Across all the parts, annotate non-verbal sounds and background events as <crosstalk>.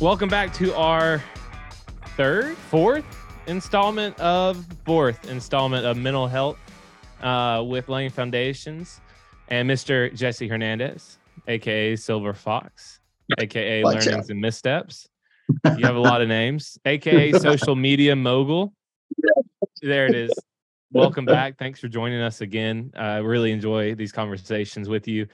Welcome back to our third, fourth installment of fourth installment of mental health uh, with Laying Foundations and Mr. Jesse Hernandez, aka Silver Fox, <laughs> aka Watch Learnings out. and Missteps. You have a lot of names, aka <laughs> Social Media Mogul. There it is. Welcome back. Thanks for joining us again. I really enjoy these conversations with you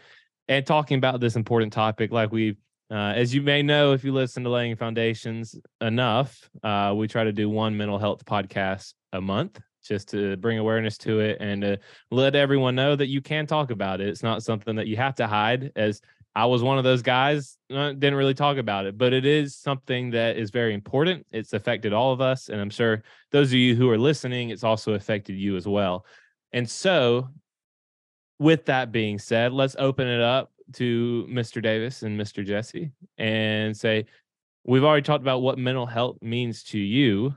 and talking about this important topic. Like we, uh, as you may know, if you listen to Laying Foundations enough, uh, we try to do one mental health podcast a month just to bring awareness to it and to let everyone know that you can talk about it. It's not something that you have to hide. As I was one of those guys, uh, didn't really talk about it, but it is something that is very important. It's affected all of us, and I'm sure those of you who are listening, it's also affected you as well. And so, with that being said, let's open it up to Mr. Davis and Mr. Jesse and say, we've already talked about what mental health means to you.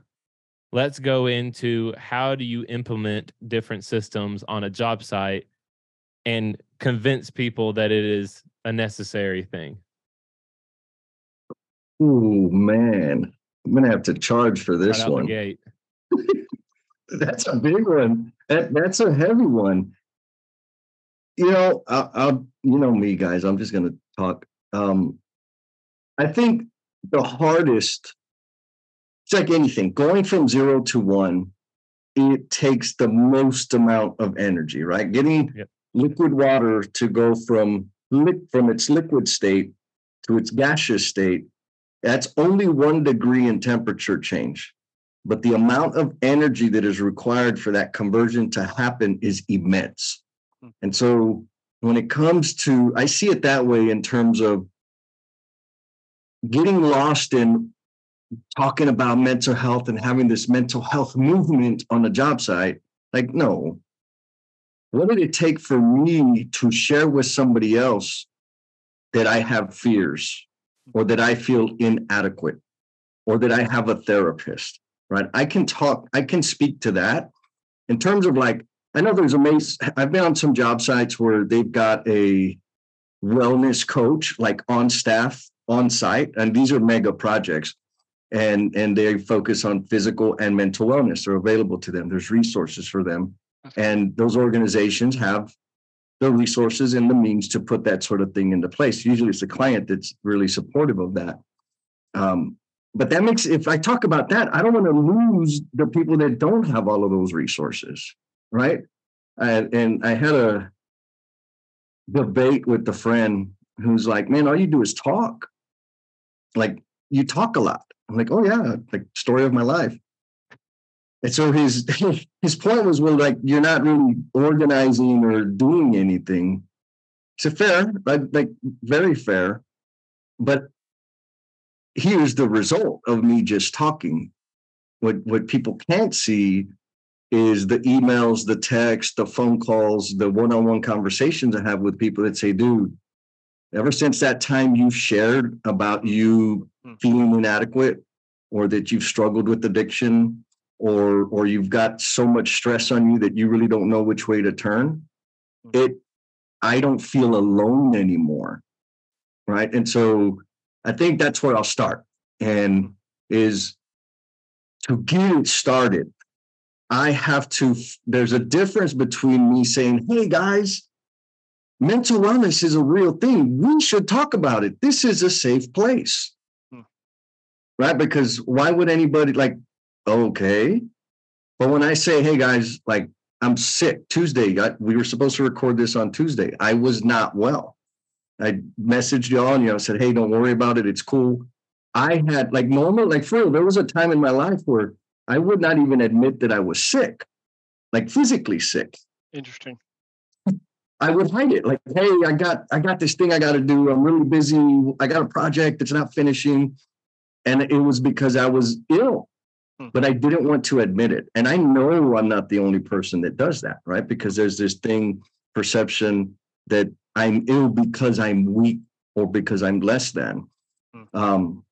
Let's go into how do you implement different systems on a job site and convince people that it is a necessary thing. Ooh, man. I'm gonna have to charge for this right one. <laughs> That's a big one. That, that's a heavy one. You know, I, I'll, you know me, guys. I'm just gonna talk. Um, I think the hardest. It's like anything. Going from zero to one, it takes the most amount of energy, right? Getting Yep. liquid water to go from from its liquid state to its gaseous state. That's only one degree in temperature change but the amount of energy that is required for that conversion to happen is immense. Hmm. And so when it comes to, I see it that way in terms of getting lost in talking about mental health and having this mental health movement on the job site. Like, no. What did it take for me to share with somebody else that I have fears or that I feel inadequate or that I have a therapist? right? I can talk, I can speak to that in terms of like, I know there's amazing, I've been on some job sites where they've got a wellness coach like on staff, on site, and these are mega projects. And, and they focus on physical and mental wellness. They're available to them. There's resources for them. And those organizations have the resources and the means to put that sort of thing into place. Usually it's the client that's really supportive of that. Um, but that makes if i talk about that i don't want to lose the people that don't have all of those resources right? And, and i had a debate with a friend who's like man all you do is talk. Like you talk a lot. I'm like oh yeah like story of my life. And so his <laughs> his point was well like you're not really organizing or doing anything. It's fair like, like very fair but here's the result of me just talking. What what people can't see is the emails, the text, the phone calls, the one-on-one conversations I have with people that say, dude, ever since that time you shared about you Hmm. feeling inadequate or that you've struggled with addiction or or you've got so much stress on you that you really don't know which way to turn, Hmm. it I don't feel alone anymore. Right. And so I think that's where I'll start and is to get it started. I have to, there's a difference between me saying, hey guys, mental wellness is a real thing. We should talk about it. This is a safe place. Hmm. Right? Because why would anybody like, okay. But when I say, hey guys, like I'm sick Tuesday, we were supposed to record this on Tuesday. I was not well. I messaged y'all and you know said, hey, don't worry about it. It's cool. I had like normal, like for real, there was a time in my life where I would not even admit that I was sick, like physically sick. Interesting. I would hide it. Like, hey, I got I got this thing I got to do. I'm really busy. I got a project that's not finishing. And it was because I was ill, Hmm. but I didn't want to admit it. And I know I'm not the only person that does that, right? Because there's this thing, perception that I'm ill because I'm weak or because I'm less than. Hmm. Um,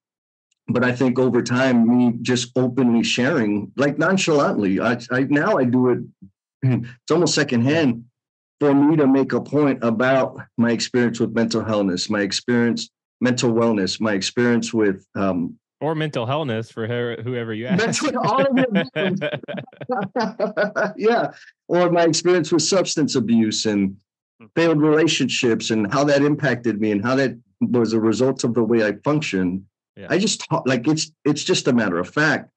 but I think over time, me just openly sharing, like nonchalantly, I, I now I do it. <clears throat> It's almost secondhand for me to make a point about my experience with mental illness, my experience mental wellness, my experience with um, or mental healthness for whoever you ask. all of them. <laughs> yeah, or my experience with substance abuse and hmm. failed relationships and how that impacted me and how that was a result of the way I function. Yeah. I just talk, like it's it's just a matter of fact.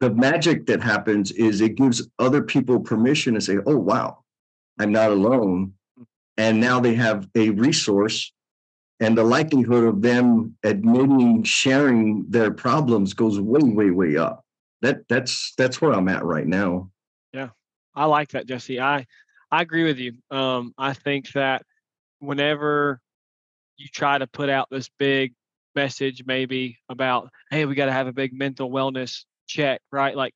The magic that happens is it gives other people permission to say, "Oh wow, I'm not alone," and now they have a resource and the likelihood of them admitting sharing their problems goes way way way up. That that's that's where i'm at right now. Yeah. I like that jesse. I i agree with you. Um i think that whenever you try to put out this big message maybe about hey we got to have a big mental wellness check right? Like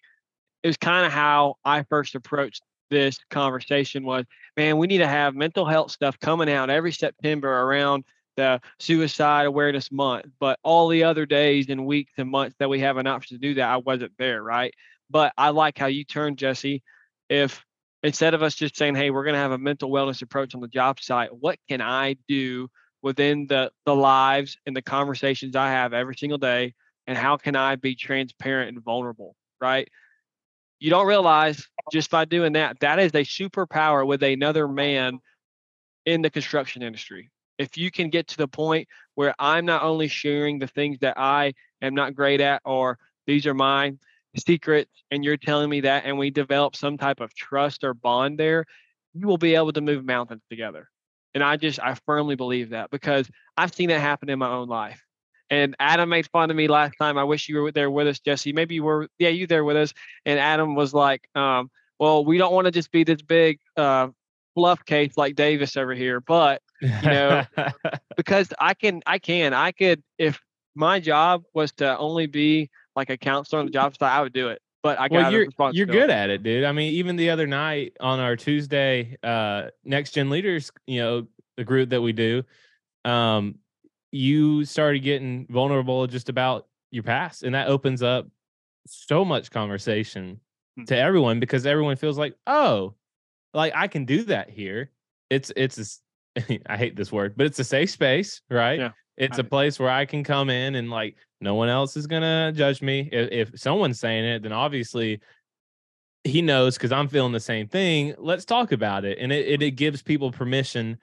it was kind of how i first approached this conversation was man we need to have mental health stuff coming out every september around the suicide awareness month but all the other days and weeks and months that we have an option to do that i wasn't there right? But i like how you turn jesse. If instead of us just saying hey we're going to have a mental wellness approach on the job site what can i do within the the lives and the conversations i have every single day and how can i be transparent and vulnerable right you don't realize just by doing that that is a superpower with another man in the construction industry if you can get to the point where I'm not only sharing the things that I am not great at or these are my secrets and you're telling me that and we develop some type of trust or bond there, you will be able to move mountains together. And I just I firmly believe that because I've seen that happen in my own life. And Adam made fun of me last time. I wish you were there with us, Jesse. Maybe you were, yeah, you there with us. And Adam was like, um, well, we don't want to just be this big uh, fluff case like Davis over here, but you know, <laughs> because I can, I can, I could, if my job was to only be like a counselor on the job site, I would do it. But I got well, you're you're good at it, dude. I mean, even the other night on our Tuesday uh next gen leaders, you know, the group that we do, um, you started getting vulnerable just about your past, and that opens up so much conversation hmm. to everyone because everyone feels like, oh, like I can do that here. It's it's a, <laughs> I hate this word, but it's a safe space, right? Yeah. It's a place where I can come in and like no one else is gonna judge me. If, if someone's saying it, then obviously he knows because I'm feeling the same thing. Let's talk about it, and it, it it gives people permission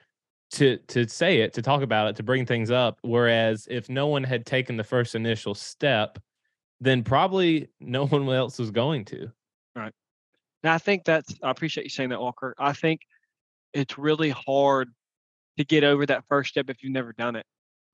to to say it, to talk about it, to bring things up. Whereas if no one had taken the first initial step, then probably no <laughs> one else was going to. Right. And I think that's, I appreciate you saying that, Walker. I think it's really hard to get over that first step if you've never done it.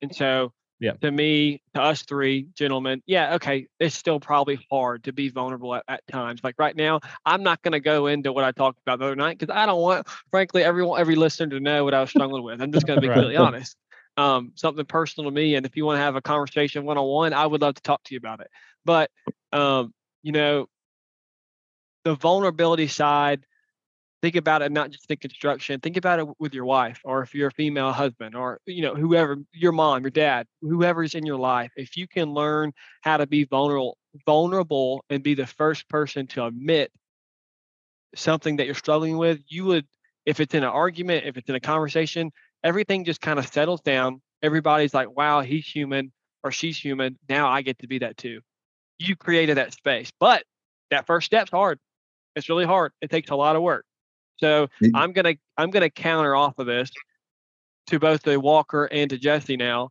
And so, yeah, to me, to us three gentlemen, yeah, okay, it's still probably hard to be vulnerable at, at times. Like right now, I'm not going to go into what I talked about the other night because I don't want, frankly, everyone, every listener to know what I was struggling with. I'm just going <laughs> to be right. completely honest. Um, something personal to me, and if you want to have a conversation one on one, I would love to talk to you about it. But um, you know, the vulnerability side, think about it not just in construction, think about it with your wife, or if you're a female husband, or you know, whoever, your mom, your dad, whoever's in your life. If you can learn how to be vulnerable, vulnerable and be the first person to admit something that you're struggling with, you would, if it's in an argument, if it's in a conversation, everything just kind of settles down. Everybody's like, wow, he's human or she's human. Now I get to be that too. You created that space. But that first step's hard. It's really hard. It takes a lot of work. So I'm gonna I'm gonna counter off of this to both the Walker and to Jesse now.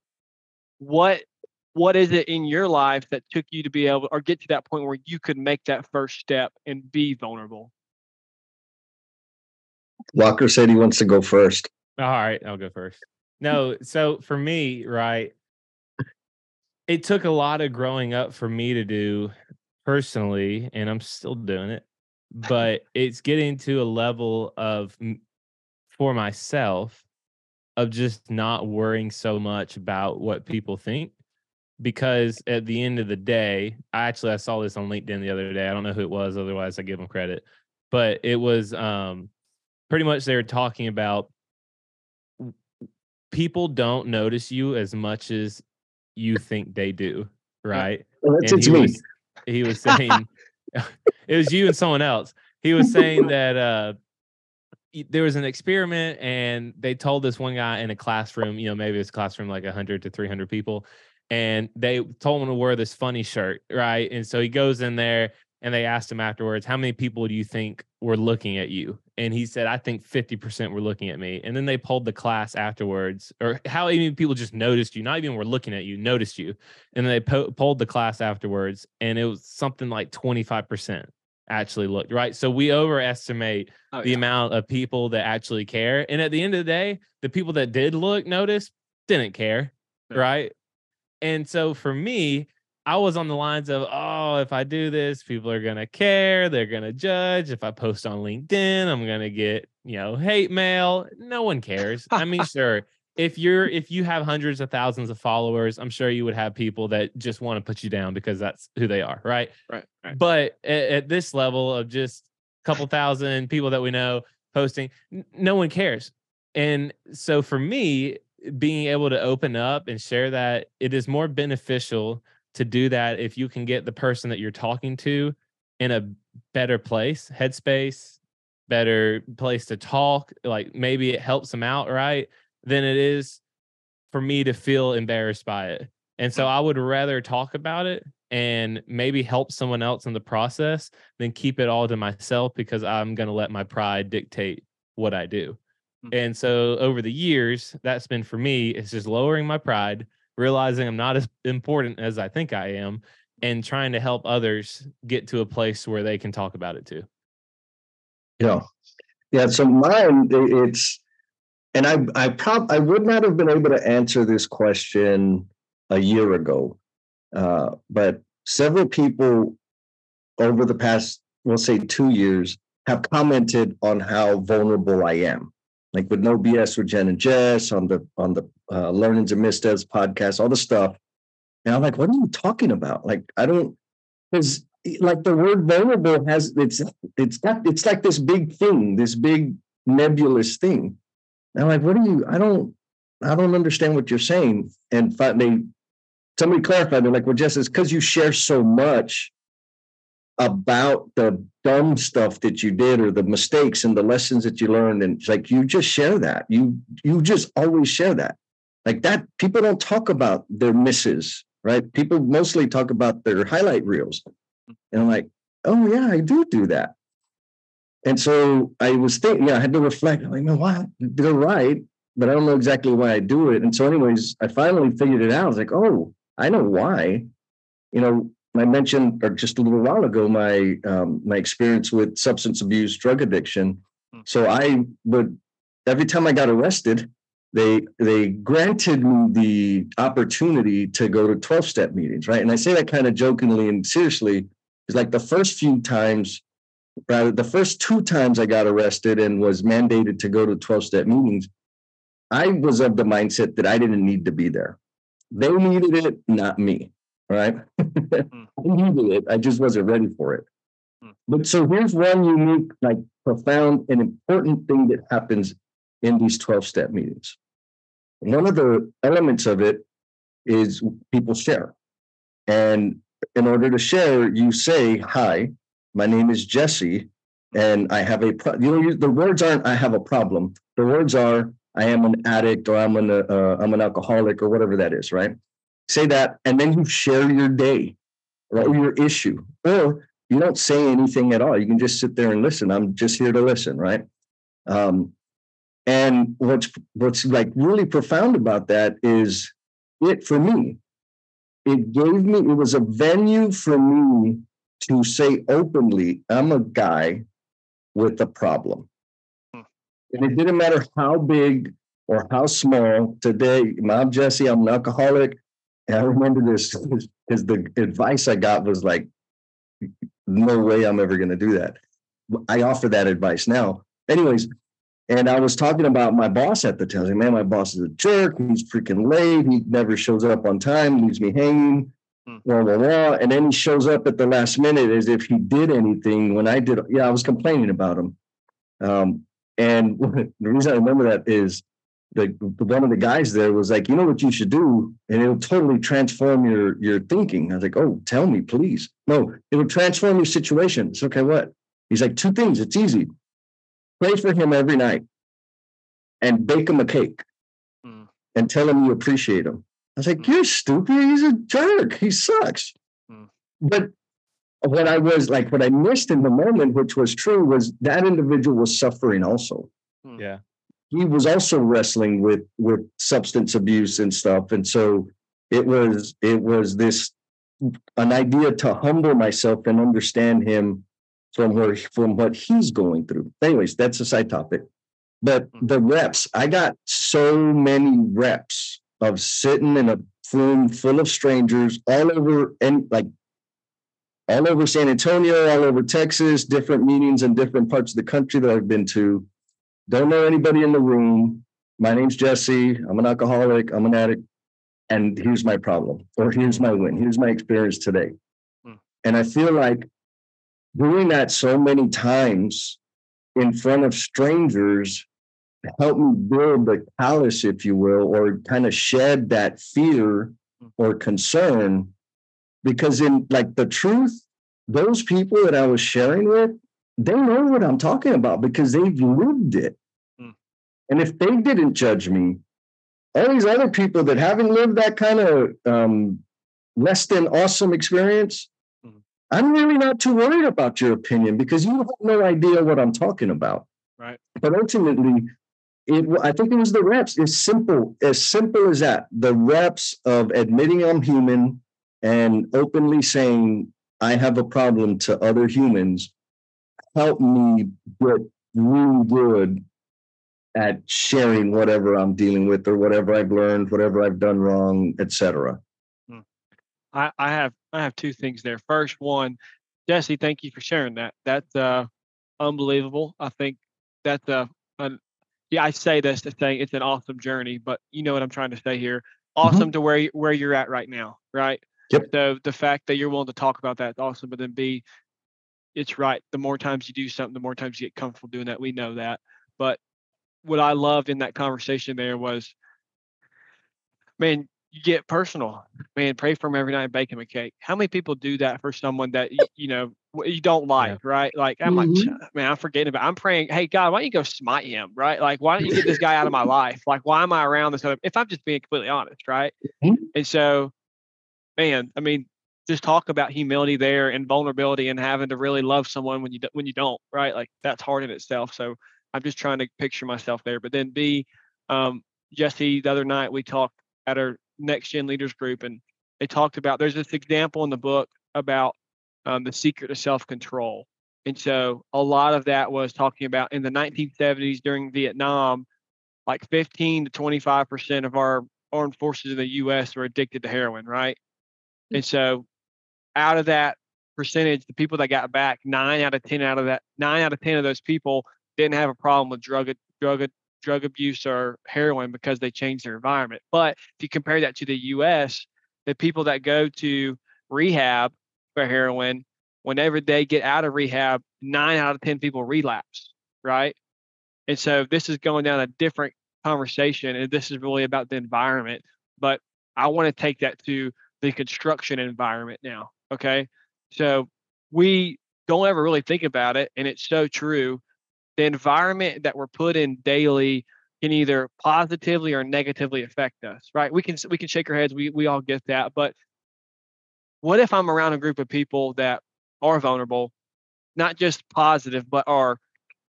What what is it in your life that took you to be able or get to that point where you could make that first step and be vulnerable? Walker said he wants to go first. All right, I'll go first. No, so for me, right, it took a lot of growing up for me to do personally, and I'm still doing it but it's getting to a level of for myself of just not worrying so much about what people think because at the end of the day i actually i saw this on linkedin the other day i don't know who it was otherwise i give them credit but it was um pretty much they were talking about people don't notice you as much as you think they do right well, that's and he me. was, he was <laughs> saying <laughs> it was you and someone else. He was saying <laughs> that uh, there was an experiment and they told this one guy in a classroom, you know, maybe it's classroom like 100 to 300 people, and they told him to wear this funny shirt, right? And so he goes in there and they asked him afterwards, How many people do you think were looking at you? And he said, I think 50% were looking at me. And then they polled the class afterwards, or how many people just noticed you, not even were looking at you, noticed you. And they po- polled the class afterwards, and it was something like 25% actually looked, right? So we overestimate oh, the yeah. amount of people that actually care. And at the end of the day, the people that did look, notice, didn't care, yeah. right? And so for me, I was on the lines of, oh, if I do this, people are gonna care, they're gonna judge. If I post on LinkedIn, I'm gonna get, you know, hate mail. No one cares. I mean, <laughs> sure, if you're if you have hundreds of thousands of followers, I'm sure you would have people that just want to put you down because that's who they are, right? Right. right. But at, at this level of just a couple thousand people that we know posting, n- no one cares. And so for me, being able to open up and share that, it is more beneficial to do that if you can get the person that you're talking to in a better place, headspace, better place to talk. Like maybe it helps them out, right? Than it is for me to feel embarrassed by it. And so I would rather talk about it and maybe help someone else in the process than keep it all to myself because I'm going to let my pride dictate what I do. Hmm. And so over the years, that's been for me, it's just lowering my pride, realizing I'm not as important as I think I am, and trying to help others get to a place where they can talk about it too. Yeah. Yeah. So mine, it's, and I, I prob, I would not have been able to answer this question a year ago, uh, but several people over the past, we'll say, two years have commented on how vulnerable I am like with no BS with Jen and Jess on the on the uh, Learnings and Missteps podcast, all the stuff. And I'm like, what are you talking about? Like, I don't because like the word vulnerable has it's it's got it's like this big thing, this big nebulous thing. And I'm like, what are you? I don't I don't understand what you're saying. And finally, somebody clarified. They're like, well, Jess, it's because you share so much about the dumb stuff that you did or the mistakes and the lessons that you learned. And it's like you just share that. You you just always share that. Like that people don't talk about their misses right? People mostly talk about their highlight reels. And i'm like oh yeah i do do that. And so i was thinking yeah i had to reflect. I'm like man why? They're right but i don't know exactly why i do it. And so anyways i finally figured it out. I was like oh i know why. You know I mentioned or just a little while ago my um, my experience with substance abuse, drug addiction. Hmm. So I would every time I got arrested, they they granted me the opportunity to go to 12 step meetings, right? And I say that kind of jokingly and seriously. It's like the first few times, rather the first two times I got arrested and was mandated to go to 12 step meetings, I was of the mindset that I didn't need to be there. They needed it, not me right? mm. <laughs> I needed it. I just wasn't ready for it. Mm. But so here's one unique, like profound and important thing that happens in these 12 step meetings. One of the elements of it is people share. And in order to share, you say, Hi, my name is Jesse, and I have a, pro-. you know, the words aren't, I have a problem. The words are, I am an addict or I'm an, uh, I'm an alcoholic or whatever that is, right? Say that, and then you share your day or your issue, or you don't say anything at all. You can just sit there and listen. I'm just here to listen, right? Um, and what's what's like really profound about that is it for me. It gave me. It was a venue for me to say openly, "I'm a guy with a problem," hmm. and it didn't matter how big or how small. Today, Mom Jesse, I'm an alcoholic. And I remember this because the advice I got was like, no way I'm ever going to do that. I offer that advice now. Anyways, and I was talking about my boss at the time. I was like, man, my boss is a jerk. He's freaking late. He never shows up on time, leaves me hanging, hmm. blah, blah, blah. And then he shows up at the last minute as if he did anything when I did. Yeah, I was complaining about him. Um, and <laughs> the reason I remember that is the, one of the guys there was like, you know what you should do, and it'll totally transform your your thinking. I was like, oh, tell me, please. No, it'll transform your situation. It's okay. What? He's like, two things. It's easy. pray for him every night and bake him a cake Mm. and tell him you appreciate him. I was like, Mm. you're stupid. He's a jerk. He sucks. Mm. But what I was like, what I missed in the moment, which was true, was that individual was suffering also. Yeah. He was also wrestling with with substance abuse and stuff. And so it was it was this an idea to humble myself and understand him from where from what he's going through. Anyways, that's a side topic. But mm-hmm. the reps, I got so many reps of sitting in a room full of strangers all over and like all over San Antonio, all over Texas, different meetings in different parts of the country that I've been to. Don't know anybody in the room. My name's Jesse. I'm an alcoholic. I'm an addict. And here's my problem, or here's my win. Here's my experience today. Hmm. And I feel like doing that so many times in front of strangers helped me build the callus, if you will, or kind of shed that fear or concern. Because in like the truth, those people that I was sharing with, they know what I'm talking about because they've lived it. Hmm. And if they didn't judge me, all these other people that haven't lived that kind of um, less than awesome experience, Mhm. I'm really not too worried about your opinion because you have no idea what I'm talking about. Right. But ultimately, it, I think it was the reps. It's simple, as simple as that. The reps of admitting I'm human and openly saying I have a problem to other humans help me get really good at sharing whatever I'm dealing with or whatever I've learned, whatever I've done wrong, etc. I, I have I have two things there. First one, Jesse, thank you for sharing that. That's uh unbelievable. I think that's uh an, yeah, I say this to say it's an awesome journey, but you know what I'm trying to say here. Awesome to where where you're at right now, right? Yep. So the fact that you're willing to talk about that is awesome, but then B, it's right. The more times you do something, the more times you get comfortable doing that. We know that. But what I loved in that conversation there was, man, you get personal. Man, pray for him every night and bake him a cake. How many people do that for someone that you know you don't like, right? Like I'm like, Mhm. man, I'm forgetting about. I'm praying, hey God, why don't you go smite him, right? Like, why don't you get this guy out of my <laughs> life? Like, why am I around this other? If I'm just being completely honest, right? Mhm. And so, man, I mean, just talk about humility there and vulnerability and having to really love someone when you when you don't, right? Like that's hard in itself. So I'm just trying to picture myself there. But then B, um, Jesse, the other night we talked at our next gen leaders group and they talked about there's this example in the book about um, the secret to self control. And so a lot of that was talking about in the 1970s during Vietnam, like 15 to 25 percent of our armed forces in the U.S. were addicted to heroin, right? And so out of that percentage, the people that got back, nine out of 10 out of that, nine out of 10 of those people didn't have a problem with drug, drug, drug abuse or heroin because they changed their environment. But if you compare that to the US, the people that go to rehab for heroin, whenever they get out of rehab, nine out of 10 people relapse, right? And so this is going down a different conversation, and this is really about the environment. But I want to take that to the construction environment now. Okay. So we don't ever really think about it, and it's so true. The environment that we're put in daily can either positively or negatively affect us, right? We can we can shake our heads, we we all get that, but what if I'm around a group of people that are vulnerable, not just positive, but are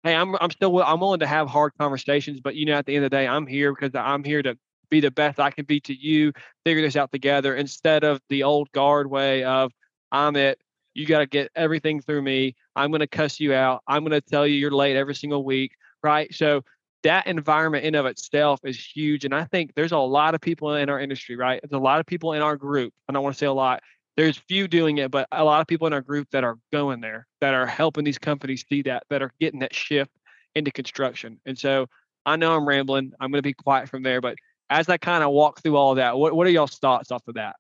hey, I'm I'm still I'm willing to have hard conversations, but you know, at the end of the day, I'm here because I'm here to be the best I can be to you, figure this out together instead of the old guard way of I'm it. You got to get everything through me. I'm going to cuss you out. I'm going to tell you you're late every single week, right? So that environment in of itself is huge, and I think there's a lot of people in our industry, right? There's a lot of people in our group. And I don't want to say a lot. There's few doing it, but a lot of people in our group that are going there, that are helping these companies see that, that are getting that shift into construction. And so I know I'm rambling. I'm going to be quiet from there, but as I kind of walk through all of that, what, what are y'all's thoughts off of that?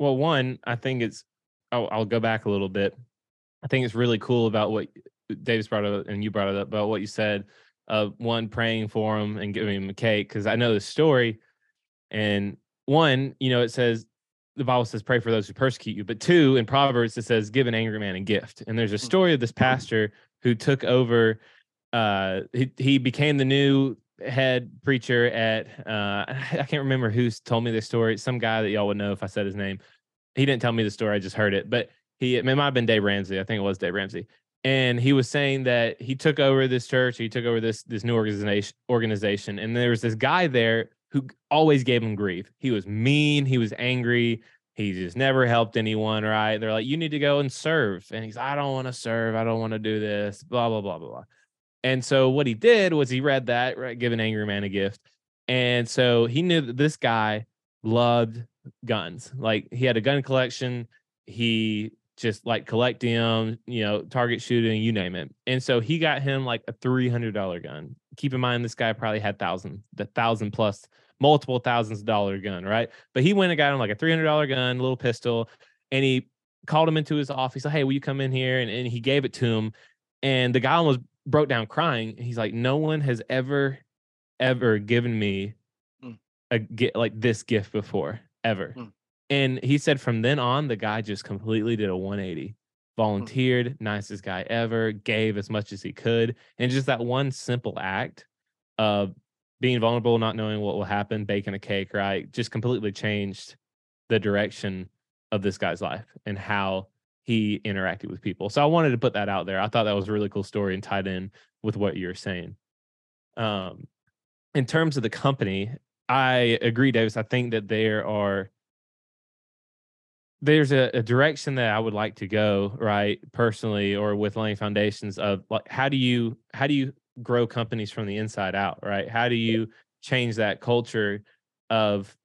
Well, one, I think it's. I'll, I'll go back a little bit. I think it's really cool about what Davis brought up and you brought it up about what you said. Uh, one praying for him and giving him a cake because I know the story. And one, you know, it says the Bible says pray for those who persecute you. But two, in Proverbs, it says give an angry man a gift. And there's a story of this pastor who took over. Uh, he he became the new head preacher at. Uh, <laughs> I can't remember who's told me this story. Some guy that y'all would know if I said his name. He didn't tell me the story. I just heard it. But he it might have been Dave Ramsey. I think it was Dave Ramsey. And he was saying that he took over this church. He took over this this new organization organization. And there was this guy there who always gave him grief. He was mean. He was angry. He just never helped anyone. Right? They're like, you need to go and serve. And he's, I don't want to serve. I don't want to do this. Blah blah blah blah blah. And so what he did was he read that, right? Give an angry man a gift. And so he knew that this guy loved guns. Like he had a gun collection. He just like collecting them, you know, target shooting, you name it. And so he got him like a three hundred dollar gun. Keep in mind, this guy probably had thousand, the thousand plus, multiple thousands of dollar gun, right? But he went and got him like a three hundred dollar gun, little pistol, and he called him into his office. Said, "Hey, will you come in here?" And, and he gave it to him, and the guy almost broke down crying. He's like, "No one has ever, ever given me Mm. a get like this gift before, ever." Mm. And he said from then on, the guy just completely did a 180, volunteered, nicest guy ever, gave as much as he could. And just that one simple act of being vulnerable, not knowing what will happen, baking a cake, right? Just completely changed the direction of this guy's life and how he interacted with people. So I wanted to put that out there. I thought that was a really cool story and tied in with what you're saying. Um, in terms of the company, I agree, Davis. I think that there are there's a, a direction that I would like to go, right, personally, or with laying foundations of like how do you how do you grow companies from the inside out, right? How do you change that culture of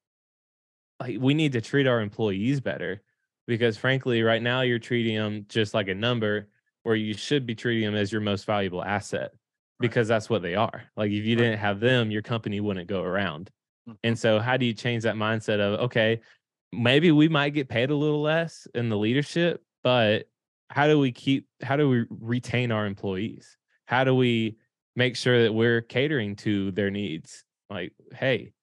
like we need to treat our employees better because frankly, right now you're treating them just like a number where you should be treating them as your most valuable asset because that's what they are. Like if you didn't have them, your company wouldn't go around. Mhm. And so how do you change that mindset of okay, maybe we might get paid a little less in the leadership, but how do we keep how do we retain our employees? How do we make sure that we're catering to their needs? Like, hey,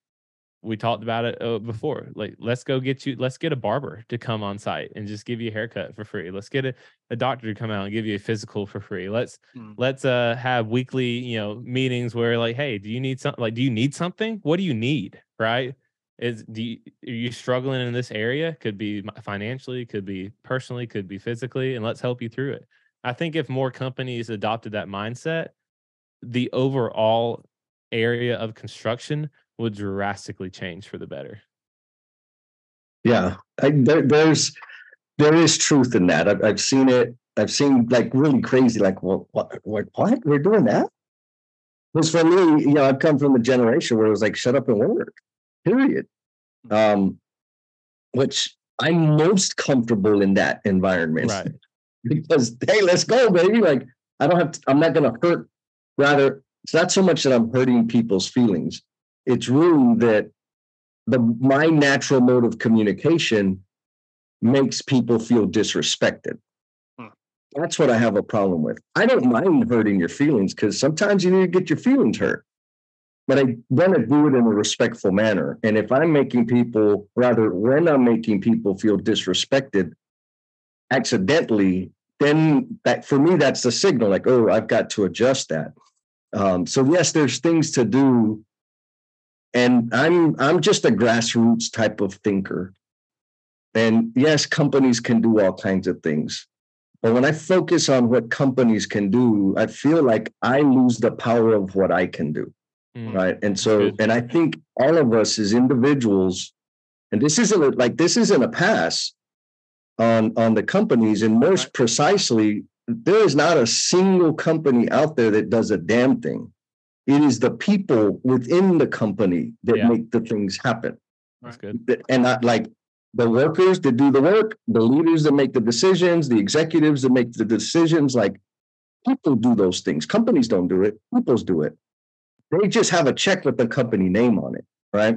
we talked about it uh, before. Like, let's go get you, let's get a barber to come on site and just give you a haircut for free. Let's get a, a doctor to come out and give you a physical for free. Let's Mm. let's uh have weekly, you know, meetings where like, hey, do you need something? Like, do you need something? What do you need? Right? Is do you, are you struggling in this area? Could be financially, could be personally, could be physically, and let's help you through it. I think if more companies adopted that mindset, the overall area of construction would drastically change for the better. Yeah, I, there, there's there is truth in that. I've, I've seen it. I've seen like really crazy. Like, well, what? What? what? We're doing that? Because for me, you know, I've come from a generation where it was like, shut up and work. Period. Um, which I'm most comfortable in that environment. Right. <laughs> because hey, let's go, baby. Like, I don't have. To, I'm not going to hurt. Rather, it's not so much that I'm hurting people's feelings. It's really that the my natural mode of communication makes people feel disrespected. Hmm. That's what I have a problem with. I don't mind hurting your feelings because sometimes you need to get your feelings hurt. But I want to do it in a respectful manner. And if I'm making people, rather, when I'm making people feel disrespected accidentally, then that for me, that's the signal like, oh, I've got to adjust that. Um, so yes, there's things to do and i'm i'm just a grassroots type of thinker. And yes companies can do all kinds of things. But when i focus on what companies can do i feel like i lose the power of what i can do Mm, right? And so good. and i think all of us as individuals and this isn't a, like this isn't a pass on on the companies. And most Right. precisely there is not a single company out there that does a damn thing it is the people within the company that Yeah. make the things happen. That's good. And not like the workers that do the work the leaders that make the decisions the executives that make the decisions like people do those things. Companies don't do it people's do it. They just have a check with the company name on it right?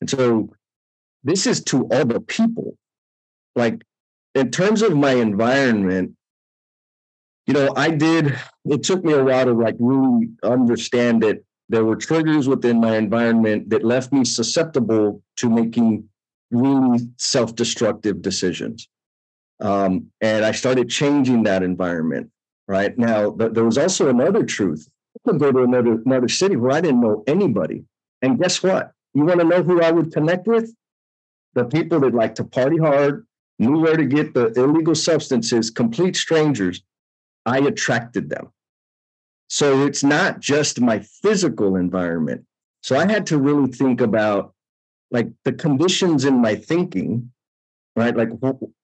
And so this is to all the people. Like in terms of my environment you know i did it took me a while to like really understand that there were triggers within my environment that left me susceptible to making really self-destructive decisions. Um, and I started changing that environment. Right now, th- there was also another truth. I could go to another another city where I didn't know anybody, and guess what? You want to know who I would connect with? The people that like to party hard, knew where to get the illegal substances, complete strangers. I attracted them. So it's not just my physical environment. So I had to really think about like the conditions in my thinking, right? Like,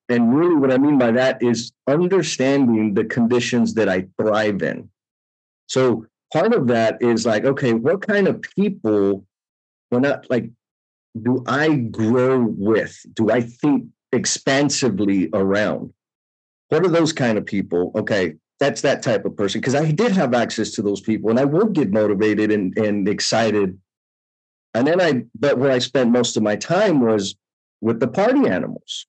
and really what I mean by that is understanding the conditions that I thrive in. So part of that is like, okay, what kind of people, when I like, do I grow with? Do I think expansively around? What are those kind of people? Okay, that's that type of person because I did have access to those people and I would get motivated and, and excited. And then I, but where I spent most of my time was with the party animals.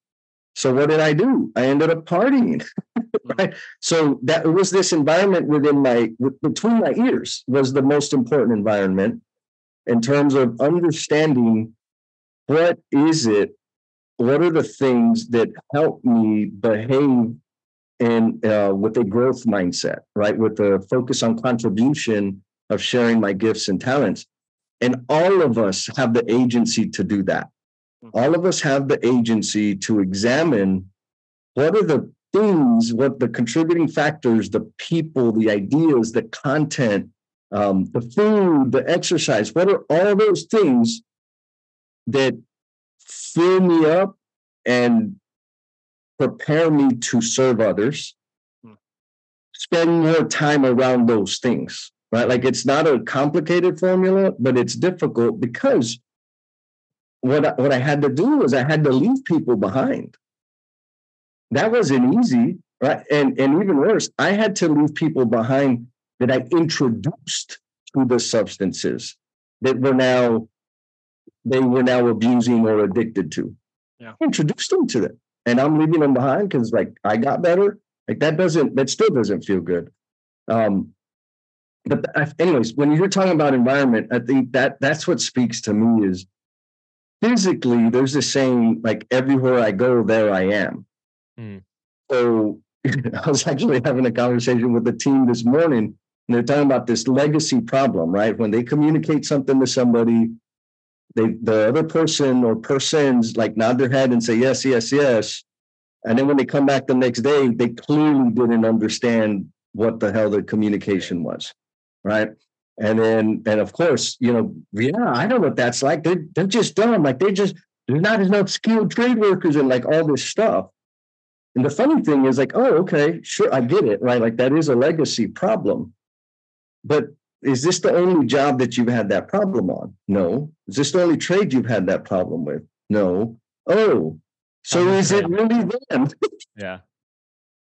So what did I do? I ended up partying, right? <laughs> Mm. So that was this environment within my, between my ears was the most important environment in terms of understanding what is it, what are the things that help me behave and uh, with a growth mindset, right? With a focus on contribution of sharing my gifts and talents. And all of us have the agency to do that. Hmm. All of us have the agency to examine what are the things, what the contributing factors, the people, the ideas, the content, um, the food, the exercise, what are all those things that fill me up and prepare me to serve others, hmm. spend more time around those things, right? Like it's not a complicated formula, but it's difficult because what I, what I had to do was I had to leave people behind. That wasn't easy, right? And and even worse, I had to leave people behind that I introduced to the substances that were now they were now abusing or addicted to. Yeah. Introduced them to them and I'm leaving them behind because like I got better. Like that doesn't that still doesn't feel good. Um, but anyways, when you're talking about environment, I think that that's what speaks to me is physically. There's a saying like everywhere I go, there I am. Mm. So <laughs> I was actually having a conversation with the team this morning, and they're talking about this legacy problem, right? When they communicate something to somebody, they the other person or persons like nod their head and say yes, yes, yes. And then when they come back the next day, they clearly didn't understand what the hell the communication was. Right. And then, and of course, you know, yeah, I know what that's like. They're, they're just dumb. Like they just, there's not enough skilled trade workers and like all this stuff. And the funny thing is like, oh, okay, sure, I get it. Right. Like that is a legacy problem. But is this the only job that you've had that problem on? No. Is this the only trade you've had that problem with? No. Oh, so is it really them? <laughs> yeah.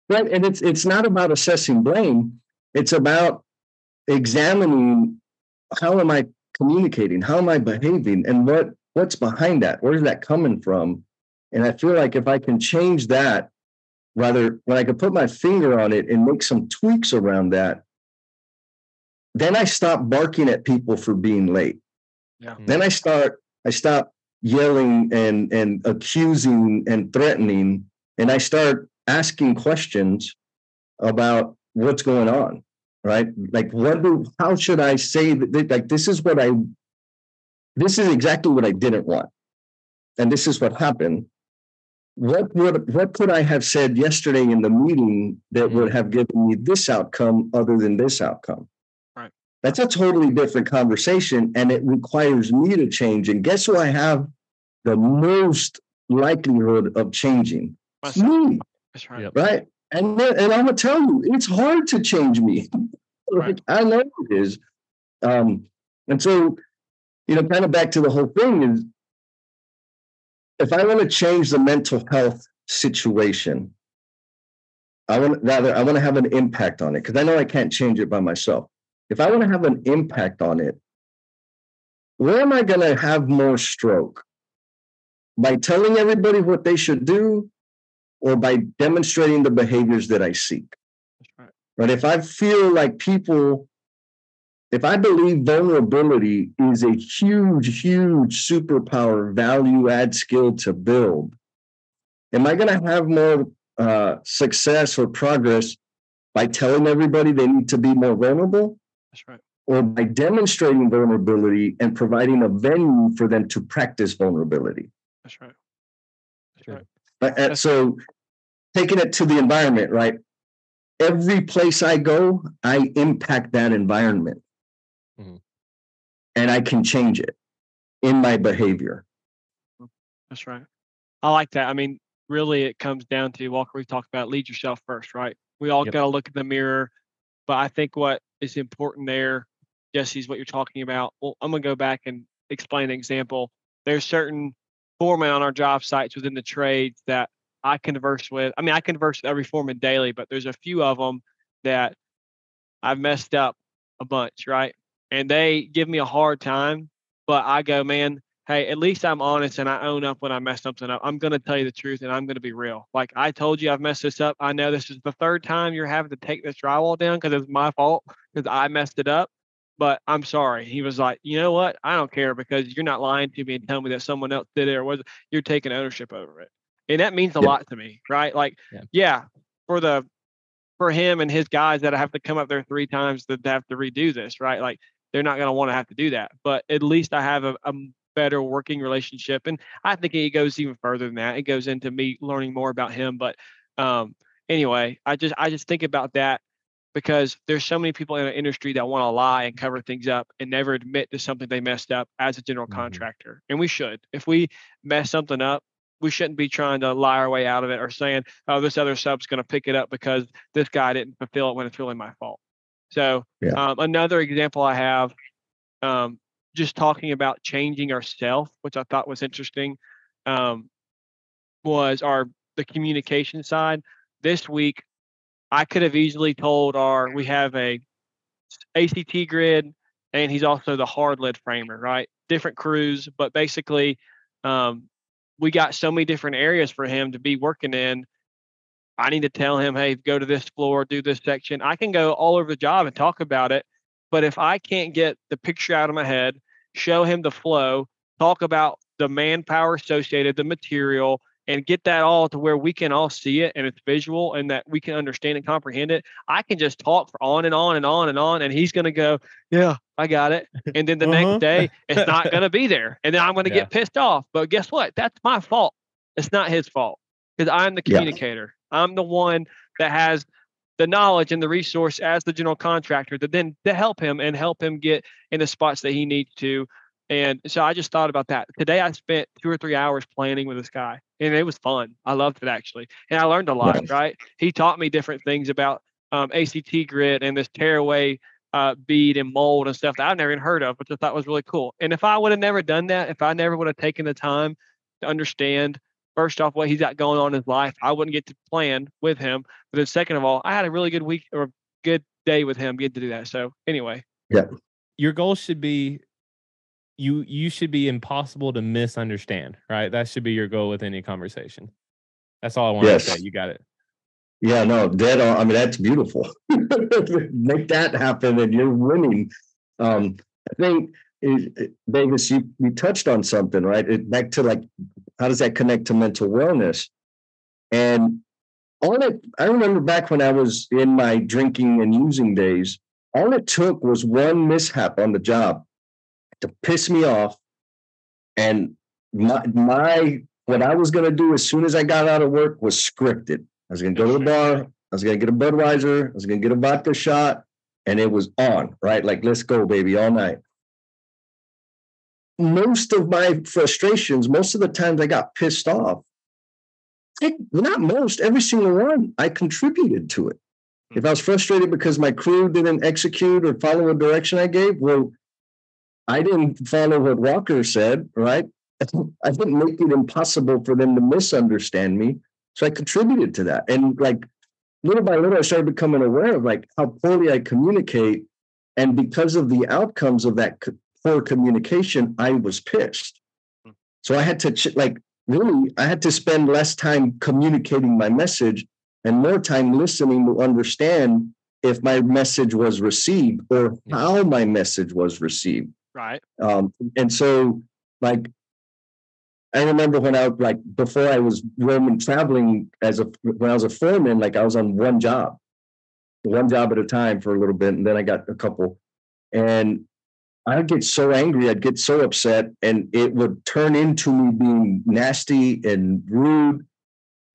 Right. And it's it's not about assessing blame. It's about examining how am I communicating? How am I behaving? And what what's behind that? Where's that coming from? And I feel like if I can change that, rather when I can put my finger on it and make some tweaks around that, then I stop barking at people for being late. Yeah. Then I start, I stop yelling and and accusing and threatening, and I start asking questions about what's going on. Right? Like, what do? How should I say that? Like, this is what I. This is exactly what I didn't want, and this is what happened. What would what could I have said yesterday in the meeting that would mm-hmm. have given me this outcome other than this outcome? That's a totally different conversation, and it requires me to change. And guess who I have the most likelihood of changing? That's me. That's right. Right. And and I'm gonna tell you, it's hard to change me. <laughs> like I know it is. Um, and so, you know, kind of back to the whole thing is if I want to change the mental health situation, I want rather I want to have an impact on it because I know I can't change it by myself if I want to have an impact on it, where am I going to have more stroke? By telling everybody what they should do or by demonstrating the behaviors that I seek? Right. right. If I feel like people if I believe vulnerability is a huge, huge superpower value add skill to build, am I going to have more uh, success or progress by telling everybody they need to be more vulnerable? That's right. Or by demonstrating vulnerability and providing a venue for them to practice vulnerability. That's right. That's right. But, uh, so taking it to the environment, right? Every place I go, I impact that environment. Mm-hmm. And I can change it in my behavior. That's right. I like that. I mean, really, it comes down to Walker, we've talked about lead yourself first, right? We all yep. got to look in the mirror. But I think what is important there, Jesse, is what you're talking about. Well, I'm going to go back and explain an example. There's certain foremen on our job sites within the trades that I converse with. I mean, I converse with every foreman daily, but there's a few of them that I've messed up a bunch, right? And they give me a hard time, but I go, man, hey, at least I'm honest and I own up when I mess something up. I'm going to tell you the truth and I'm going to be real. Like I told you, I've messed this up. I know this is the third time you're having to take this drywall down because it's my fault because I messed it up. But I'm sorry. He was like, you know what? I don't care because you're not lying to me and telling me that someone else did it or was you're taking ownership over it and that means a yeah. lot to me, right? Like, yeah. yeah. for the for him and his guys that have to come up there three times to have to redo this, right? Like, they're not going to want to have to do that. But at least I have a, a better working relationship, and I think it goes even further than that. It goes into me learning more about him. But um, anyway, I just I just think about that because there's so many people in the industry that want to lie and cover things up and never admit to something they messed up as a general mm-hmm. contractor. And we should. If we mess something up, we shouldn't be trying to lie our way out of it or saying, oh, this other sub's going to pick it up because this guy didn't fulfill it when it's really my fault. So yeah. um, another example I have, um, just talking about changing ourself, which I thought was interesting, um, was our the communication side. This week, I could have easily told our we have a ACT grid, and he's also the hard lid framer, right? Different crews, but basically, um, we got so many different areas for him to be working in. I need to tell him, hey, go to this floor, do this section. I can go all over the job and talk about it. But if I can't get the picture out of my head, show him the flow, talk about the manpower associated, the material, and get that all to where we can all see it and it's visual and that we can understand and comprehend it. I can just talk for on and on and on and on, and he's going to go, Yeah, I got it. And then the uh-huh. next day, <laughs> it's not going to be there. And then I'm going to yeah. get pissed off. But guess what? That's my fault. It's not his fault because I'm the communicator. Yeah. I'm the one that has the knowledge and the resource as the general contractor to then to help him and help him get in the spots that he needs to and so I just thought about that. Today I spent two or three hours planning with this guy and it was fun. I loved it actually. And I learned a lot, nice. right? He taught me different things about um, ACT grid and this tearaway uh, bead and mold and stuff that I've never even heard of, which I thought was really cool. And if I would have never done that, if I never would have taken the time to understand first off what he's got going on in his life, I wouldn't get to plan with him. But then second of all, I had a really good week or good day with him, get to do that. So anyway. Yeah. Your goal should be you you should be impossible to misunderstand, right? That should be your goal with any conversation. That's all I want yes. to say. You got it. Yeah, no, dead on. I mean, that's beautiful. <laughs> Make that happen, and you're winning. Um, I think Davis, you you touched on something, right? It, back to like, how does that connect to mental wellness? And all it, I remember back when I was in my drinking and using days, all it took was one mishap on the job to piss me off. And my, my what I was gonna do as soon as I got out of work was scripted. I was gonna go to the bar, I was gonna get a Budweiser, I was gonna get a vodka shot, and it was on, right? Like, let's go, baby, all night. Most of my frustrations, most of the times I got pissed off. not most, every single one, I contributed to it. If I was frustrated because my crew didn't execute or follow a direction I gave, well, I didn't follow what Walker said, right? <laughs> I didn't make it impossible for them to misunderstand me. So I contributed to that. And like little by little, I started becoming aware of like how poorly I communicate. And because of the outcomes of that poor communication, I was pissed. Hmm. So I had to like really, I had to spend less time communicating my message and more time listening to understand if my message was received or how my message was received. Right. Um, and so, like, I remember when I like before I was roaming traveling as a when I was a foreman, like I was on one job, one job at a time for a little bit, and then I got a couple, and I'd get so angry, I'd get so upset, and it would turn into me being nasty and rude.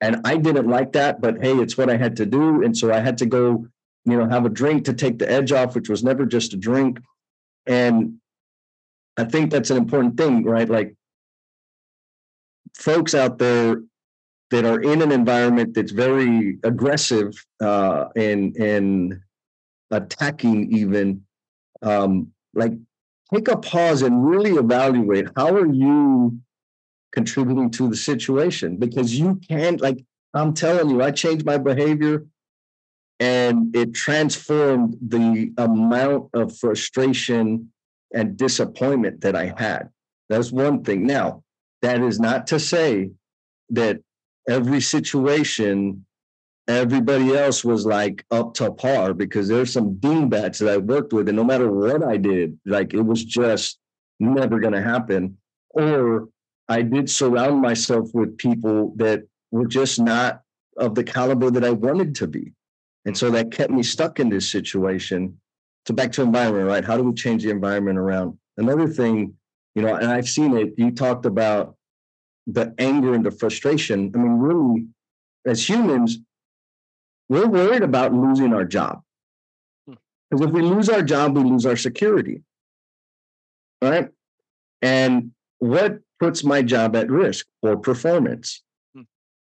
And I didn't like that, but hey, it's what I had to do. And so I had to go, you know, have a drink to take the edge off, which was never just a drink. And I think that's an important thing, right? Like folks out there that are in an environment that's very aggressive uh, and and attacking even um, like take a pause and really evaluate how are you contributing to the situation? Because you can't like i'm telling you i changed my behavior and it transformed the amount of frustration and disappointment that i had. That's one thing. Now that is not to say that every situation everybody else was like up to par because there's some dingbats that I worked with, and no matter what I did, like it was just never going to happen. Or I did surround myself with people that were just not of the caliber that I wanted to be. And so that kept me stuck in this situation. So back to environment, right? How do we change the environment around? Another thing, you know, and I've seen it, you talked about the anger and the frustration. I mean, really, as humans, we're worried about losing our job. Because hmm. if we lose our job, we lose our security. Right? And what puts my job at risk or performance? Hmm.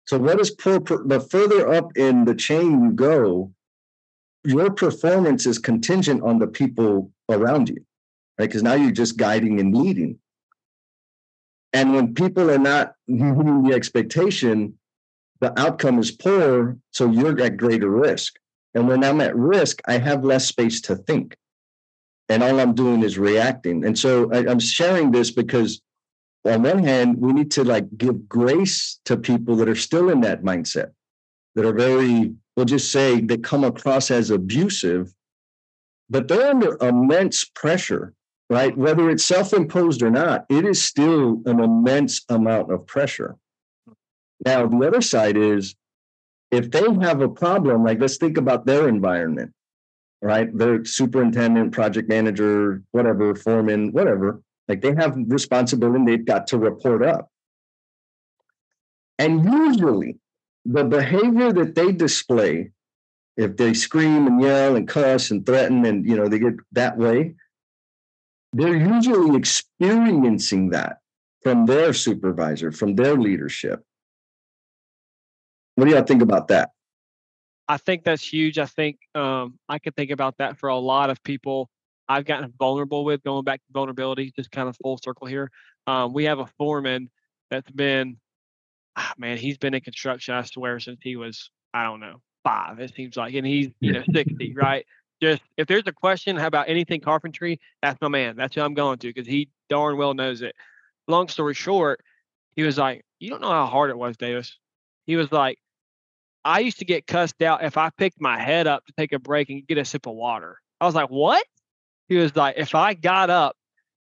So, what is poor? The further up in the chain you go, your performance is contingent on the people around you, right? Because now you're just guiding and leading. And when people are not meeting the expectation, the outcome is poor, so you're at greater risk. And when I'm at risk, I have less space to think. And all I'm doing is reacting. And so I, I'm sharing this because on one hand, we need to like give grace to people that are still in that mindset, that are very, we'll just say they come across as abusive, but they're under immense pressure, right? Whether it's self-imposed or not, it is still an immense amount of pressure. Now, the other side is if they have a problem, like let's think about their environment, right? Their superintendent, project manager, whatever, foreman, whatever, like they have responsibility they've got to report up. And usually the behavior that they display, if they scream and yell and cuss and threaten and you know they get that way, they're usually experiencing that from their supervisor, from their leadership. What do y'all think about that? I think that's huge. I think um, I could think about that for a lot of people I've gotten vulnerable with, going back to vulnerability, just kind of full circle here. Um, we have a foreman that's been, ah, man, he's been in construction, I swear, since he was, I don't know, five, it seems like. And he's, you know, <laughs> 60, right? Just if there's a question about anything carpentry, that's my man. That's who I'm going to because he darn well knows it. Long story short, he was like, You don't know how hard it was, Davis. He was like, I used to get cussed out if I picked my head up to take a break and get a sip of water. I was like, what? He was like, if I got up,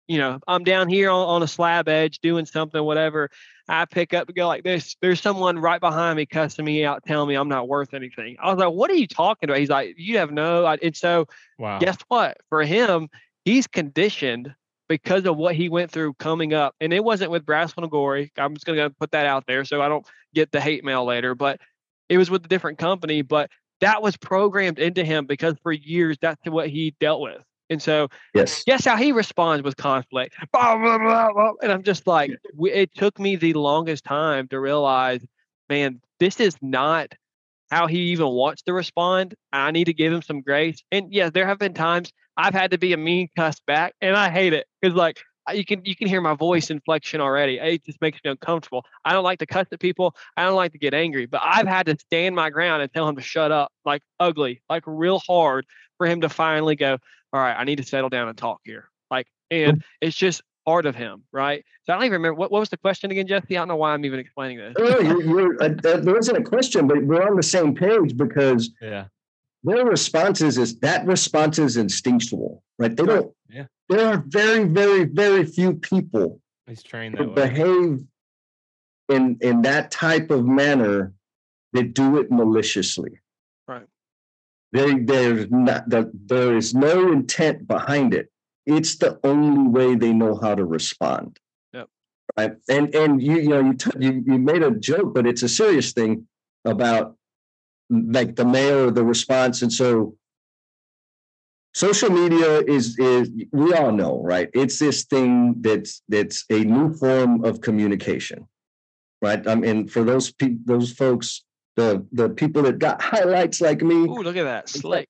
you know, I'm down here on, on a slab edge doing something, whatever. I pick up and go like this. There's someone right behind me cussing me out, telling me I'm not worth anything. I was like, what are you talking about? He's like, you have no. And so, wow. guess what? For him, he's conditioned because of what he went through coming up. And it wasn't with Brasfield Gorrie. I'm just going to put that out there so I don't get the hate mail later. But it was with a different company, but that was programmed into him because for years that's what he dealt with. And so, yes, guess how he responds with conflict. <laughs> Blah, blah, blah, and I'm just like, it took me the longest time to realize, man, this is not how he even wants to respond. I need to give him some grace. And yes, there have been times I've had to be a mean cuss back, and I hate it because like you can you can hear my voice inflection already. It just makes me uncomfortable. I don't like to cuss at people. I don't like to get angry, but I've had to stand my ground and tell him to shut up, like ugly, like real hard, for him to finally go. All right, I need to settle down and talk here. Like, and it's just part of him, right? So I don't even remember what, what was the question again, Jesse. I don't know why I'm even explaining this. Oh, you're, you're, uh, there wasn't a question, but we're on the same page because yeah, their responses is that response is instinctual, right? They don't. Yeah. There are very, very, very few people He's trained that behave in in that type of manner that do it maliciously. Right. They there's not the, there is no intent behind it. It's the only way they know how to respond. Yep. Right. And and you you know you t- you you made a joke, but it's a serious thing about like the mail or the response. And so social media is is we all know right it's this thing that's that's a new form of communication right i mean for those people those folks the the people that got highlights like me Ooh, look at that. Slick.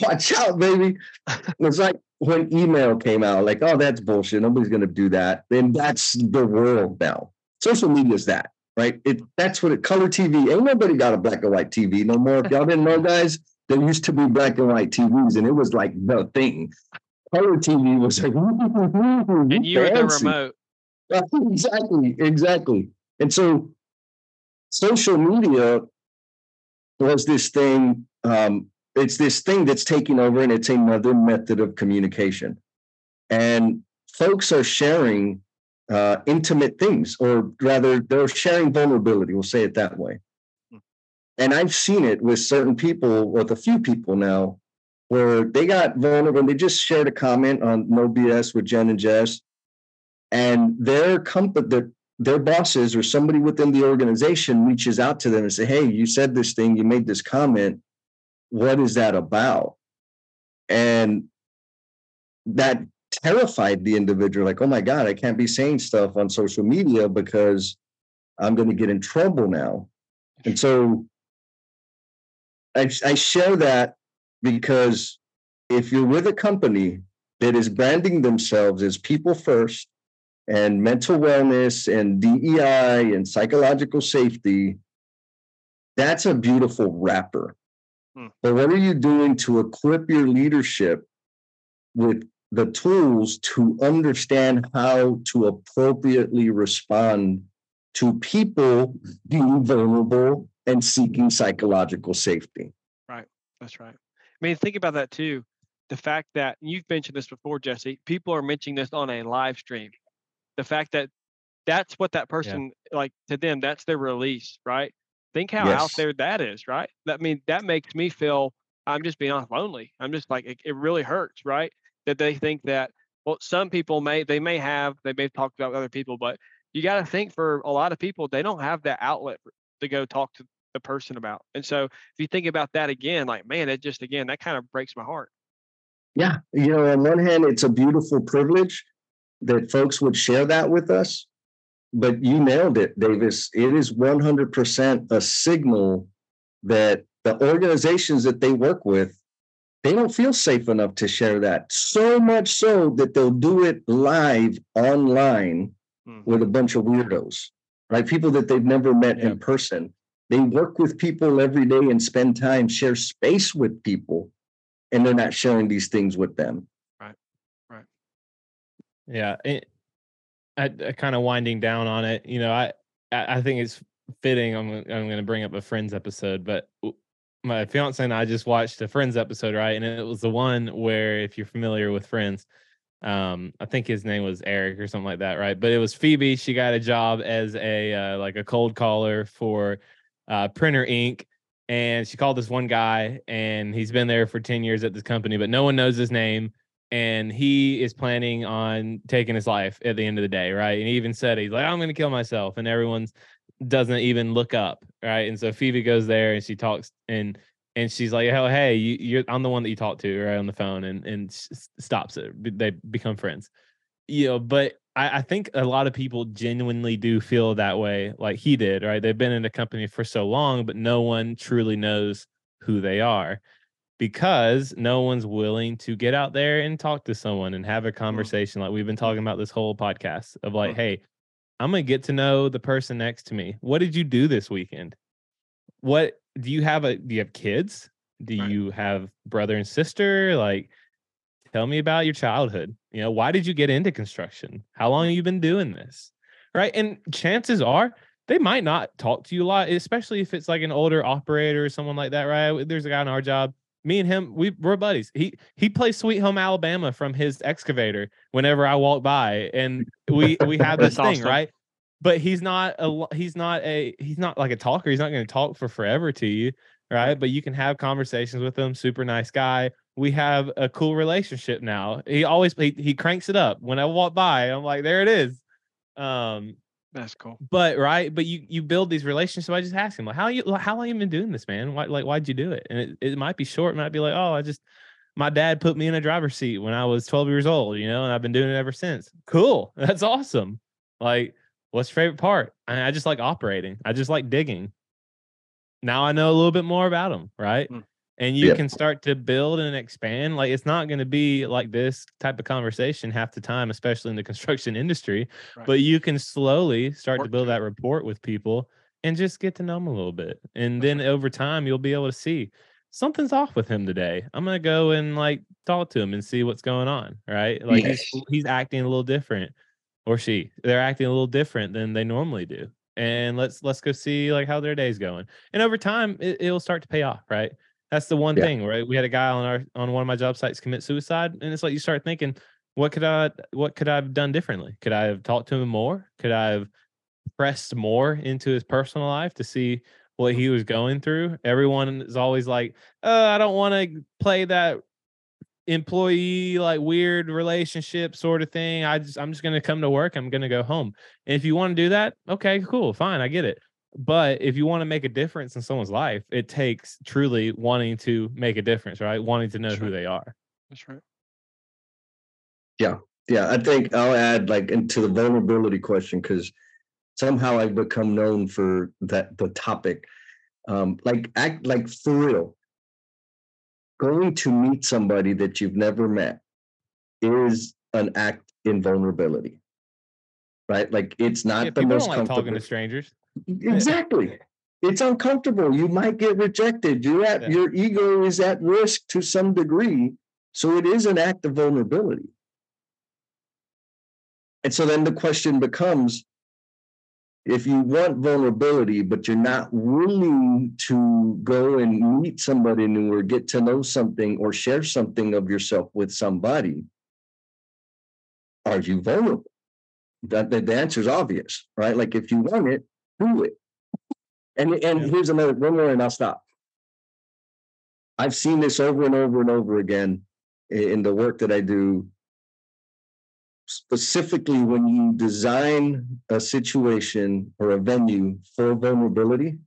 watch out baby <laughs> it's like when email came out like oh that's bullshit nobody's going to do that then that's the world now social media is that right it that's what it color tv ain't nobody got a black and white tv no more if y'all didn't know guys there used to be black and white tvs and it was like the thing color tv was like <laughs> And you were the remote. <laughs> Exactly, exactly. And so social media was this thing, um, it's this thing that's taking over and it's another method of communication. And folks are sharing uh, intimate things, or rather, they're sharing vulnerability. We'll say it that way. And I've seen it with certain people, with a few people now, where they got vulnerable and they just shared a comment on No BS with Jen and Jess and their company their, their bosses or somebody within the organization reaches out to them and say hey you said this thing you made this comment what is that about and that terrified the individual like oh my god i can't be saying stuff on social media because i'm going to get in trouble now and so I, I share that because if you're with a company that is branding themselves as people first and mental wellness and DEI and psychological safety, that's a beautiful wrapper. Hmm. But what are you doing to equip your leadership with the tools to understand how to appropriately respond to people being vulnerable and seeking psychological safety? Right. That's right. I mean, think about that too. The fact that you've mentioned this before, Jesse, people are mentioning this on a live stream. The fact that that's what that person like to them, that's their release, right? Think how out there that is, right? That I mean, that makes me feel I'm just being honest, lonely. I'm just like it, it really hurts, right? That they think that well, some people may they may have they may have talked about other people, but you got to think for a lot of people they don't have that outlet to go talk to the person about. And so if you think about that again, like man, it just again that kind of breaks my heart. Yeah. You know, on one hand, it's a beautiful privilege that folks would share that with us. But you nailed it, Davis. It is 100% a signal that the organizations that they work with, they don't feel safe enough to share that. So much so that they'll do it live online Mhm. with a bunch of weirdos, right? People that they've never met Yeah. in person. They work with people every day and spend time, share space with people, and they're not sharing these things with them. Right, right. Yeah, it, I, I kind of winding down on it. You know, I I I think it's fitting. I'm gonna- I'm going to bring up a Friends episode, but w- my fiance and I just watched a Friends episode, right? And it was the one where, if you're familiar with Friends, um, I think his name was Eric or something like that, right? But it was Phoebe. She got a job as a uh, like a cold caller for uh, Printer Inc. And she called this one guy, and he's been there for ten years at this company, but no one knows his name and he is planning on taking his life at the end of the day, right? And he even said he's like, I'm gonna kill myself, and everyone's doesn't even look up, right? And so Phoebe goes there and she talks and and she's like, "Oh, hey, you, you're I'm the one that you talked to, right, on the phone," and and stops it. They become friends, you know. But I, I think a lot of people genuinely do feel that way, like he did, right? They've been in a company for so long, but no one truly knows who they are because no one's willing to get out there and talk to someone and have a conversation like we've been talking about this whole podcast of like Mm. hey i'm gonna get to know the person next to me. What did you do this weekend? What do you have a do you have kids? Do Right. you have brother and sister? Like tell me about your childhood you know why did you get into construction? How long have mm. you been doing this? Right and chances are they might not talk to you a lot especially if it's like an older operator or someone like that right? There's a guy in our job me and him, we we're buddies. He he plays Sweet Home Alabama from his excavator whenever I walk by, and we we have this thing, awesome. right? But he's not a he's not a he's not like a talker. He's not going to talk for forever to you, right? But you can have conversations with him. Super nice guy. We have a cool relationship now. He always he, he cranks it up when I walk by. I'm like, there it is. Um, That's cool. but right, but you you build these relationships. I just ask him, like, how you how long you been doing this, man? Why like why'd you do it? And it, it might be short, it might be like, oh, I just my dad put me in a driver's seat when I was 12 years old, you know, and I've been doing it ever since. Cool. <laughs> That's awesome. Like, what's your favorite part? I, I just like operating. I just like digging. Now I know a little bit more about them, right? Mm. And you Yeah. can start to build and expand. Like it's not going to be like this type of conversation half the time, especially in the <laughs> construction industry Right. but you can slowly start to build that rapport with people and just get to know them a little bit and then over time you'll be able to see something's off with him today i'm gonna go and like talk to him and see what's going on right like he's, he's acting a little different or she they're acting a little different than they normally do and let's let's go see like how their day's going and over time it, it'll start to pay off right that's the one Yeah. thing right we had a guy on our on one of my job sites commit suicide and it's like you start thinking what could I what could I have done differently? Could I have talked to him more? Could I have pressed more into his personal life to see what he was going through? Everyone is always like, uh, I don't want to play that employee like weird relationship sort of thing. I just I'm just gonna come to work, I'm gonna go home. And if you want to do that, okay, cool, fine, I get it. But if you want to make a difference in someone's life, it takes truly wanting to make a difference, right? Wanting to know who Sure. they are. That's right. Yeah. Yeah, I think I'll add like into the vulnerability question because somehow I've become known for that the topic. Um, like act like for real. Going to meet somebody that you've never met is an act in vulnerability. Right? Like it's not Yeah, the most don't like talking comfortable. to strangers. Exactly. It's uncomfortable. You might get rejected. You're at Yeah. your ego is at risk to some degree. So it is an act of vulnerability. And so then the question becomes if you want vulnerability, but you're not willing to go and meet somebody new or get to know something or share something of yourself with somebody, are you vulnerable? That the, the answer is obvious, right? Like if you want it, do it. And and Yeah. here's another one more, and I'll stop. I've seen this over and over and over again in the work that I do. Specifically, when you design a situation or a venue for vulnerability,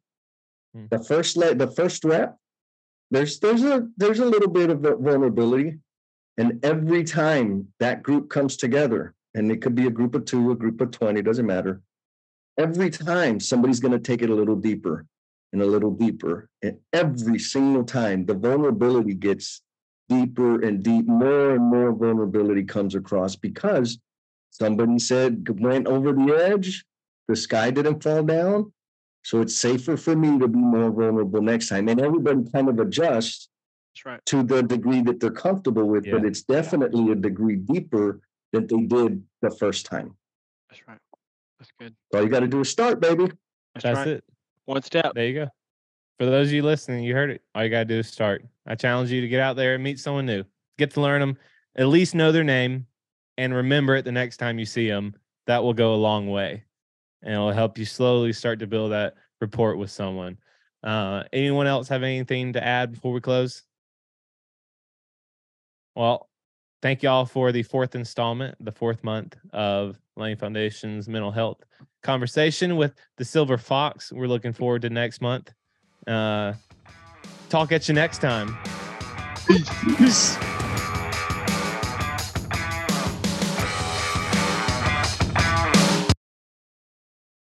Hmm. the first le- the first rep, there's there's a there's a little bit of vulnerability, and every time that group comes together, and it could be a group of two, a group of twenty, doesn't matter. Every time somebody's going to take it a little deeper and a little deeper, and every single time the vulnerability gets deeper and deep, more and more vulnerability comes across because somebody said went over the edge, the sky didn't fall down. So it's safer for me to be more vulnerable next time. And everybody kind of adjusts That's right. to the degree that they're comfortable with, but it's definitely a degree deeper than they did the first time. That's right. That's good. All you got to do is start, baby. That's, That's right. it. One step. There you go. For those of you listening, you heard it. All you gotta do is start. I challenge you to get out there and meet someone new. Get to learn them, at least know their name, and remember it the next time you see them. That will go a long way, and it'll help you slowly start to build that rapport with someone. Uh, anyone else have anything to add before we close? Well, thank y'all for the fourth installment, the fourth month of Laying Foundations mental health conversation with the Silver Fox. We're looking forward to next month. Uh, talk at you next time. Peace.